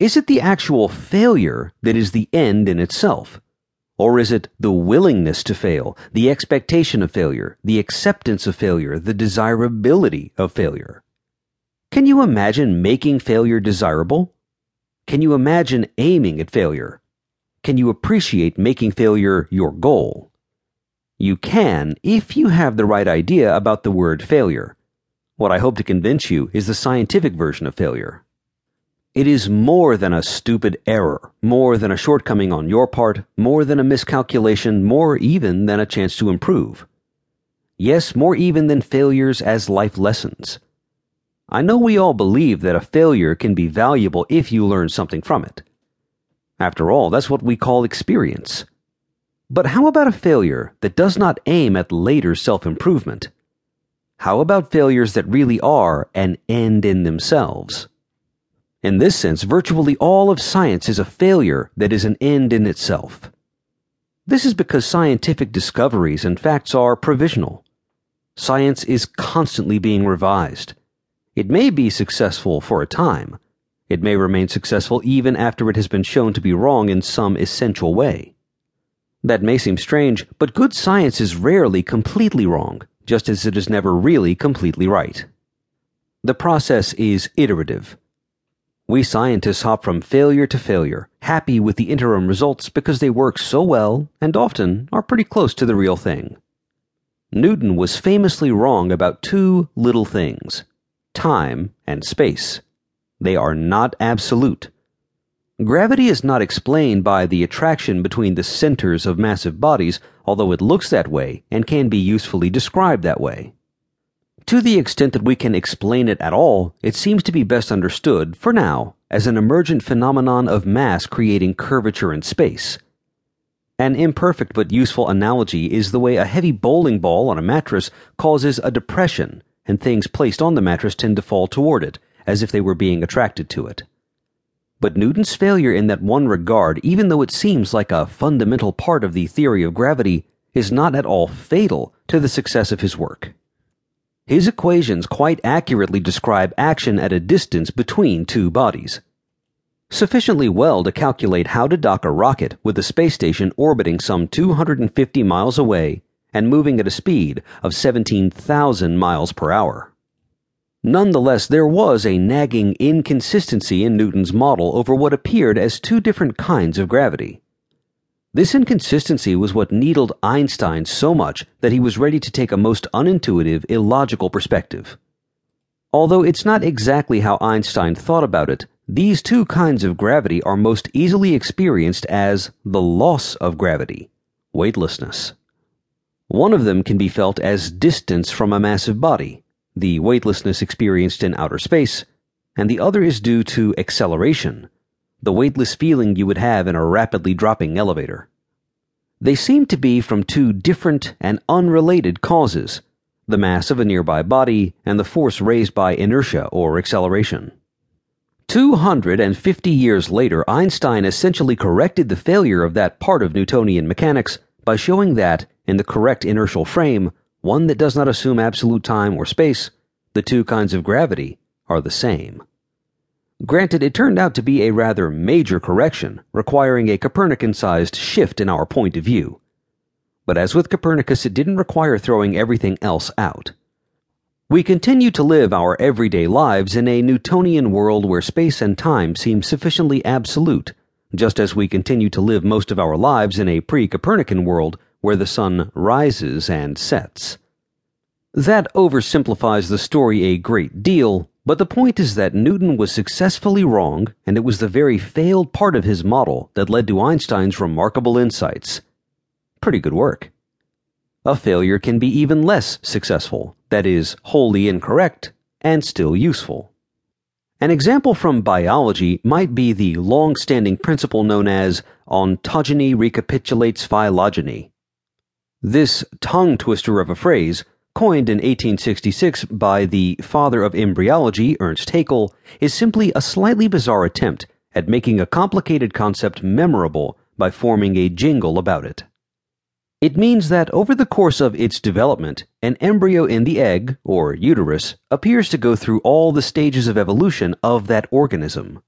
Is it the actual failure that is the end in itself? Or is it the willingness to fail, the expectation of failure, the acceptance of failure, the desirability of failure? Can you imagine making failure desirable? Can you imagine aiming at failure? Can you appreciate making failure your goal? You can if you have the right idea about the word failure. What I hope to convince you is the scientific version of failure. It is more than a stupid error, more than a shortcoming on your part, more than a miscalculation, more even than a chance to improve. Yes, more even than failures as life lessons. I know we all believe that a failure can be valuable if you learn something from it. After all, that's what we call experience. But how about a failure that does not aim at later self improvement? How about failures that really are an end in themselves? In this sense, virtually all of science is a failure that is an end in itself. This is because scientific discoveries and facts are provisional. Science is constantly being revised. It may be successful for a time. It may remain successful even after it has been shown to be wrong in some essential way. That may seem strange, but good science is rarely completely wrong, just as it is never really completely right. The process is iterative. We scientists hop from failure to failure, happy with the interim results because they work so well and often are pretty close to the real thing. Newton was famously wrong about two little things time and space. They are not absolute. Gravity is not explained by the attraction between the centers of massive bodies, although it looks that way and can be usefully described that way. To the extent that we can explain it at all, it seems to be best understood, for now, as an emergent phenomenon of mass creating curvature in space. An imperfect but useful analogy is the way a heavy bowling ball on a mattress causes a depression, and things placed on the mattress tend to fall toward it, as if they were being attracted to it. But Newton's failure in that one regard, even though it seems like a fundamental part of the theory of gravity, is not at all fatal to the success of his work. His equations quite accurately describe action at a distance between two bodies. Sufficiently well to calculate how to dock a rocket with a space station orbiting some 250 miles away and moving at a speed of 17,000 miles per hour. Nonetheless, there was a nagging inconsistency in Newton's model over what appeared as two different kinds of gravity. This inconsistency was what needled Einstein so much that he was ready to take a most unintuitive, illogical perspective. Although it's not exactly how Einstein thought about it, these two kinds of gravity are most easily experienced as the loss of gravity, weightlessness. One of them can be felt as distance from a massive body, the weightlessness experienced in outer space, and the other is due to acceleration, the weightless feeling you would have in a rapidly dropping elevator. They seem to be from two different and unrelated causes the mass of a nearby body and the force raised by inertia or acceleration. 250 years later, Einstein essentially corrected the failure of that part of Newtonian mechanics by showing that, in the correct inertial frame, one that does not assume absolute time or space, the two kinds of gravity are the same. Granted, it turned out to be a rather major correction, requiring a Copernican sized shift in our point of view. But as with Copernicus, it didn't require throwing everything else out. We continue to live our everyday lives in a Newtonian world where space and time seem sufficiently absolute, just as we continue to live most of our lives in a pre Copernican world where the sun rises and sets. That oversimplifies the story a great deal, but the point is that Newton was successfully wrong, and it was the very failed part of his model that led to Einstein's remarkable insights. Pretty good work. A failure can be even less successful, that is, wholly incorrect, and still useful. An example from biology might be the long standing principle known as ontogeny recapitulates phylogeny. This tongue twister of a phrase coined in 1866 by the father of embryology, Ernst Haeckel, is simply a slightly bizarre attempt at making a complicated concept memorable by forming a jingle about it. It means that over the course of its development, an embryo in the egg, or uterus, appears to go through all the stages of evolution of that organism.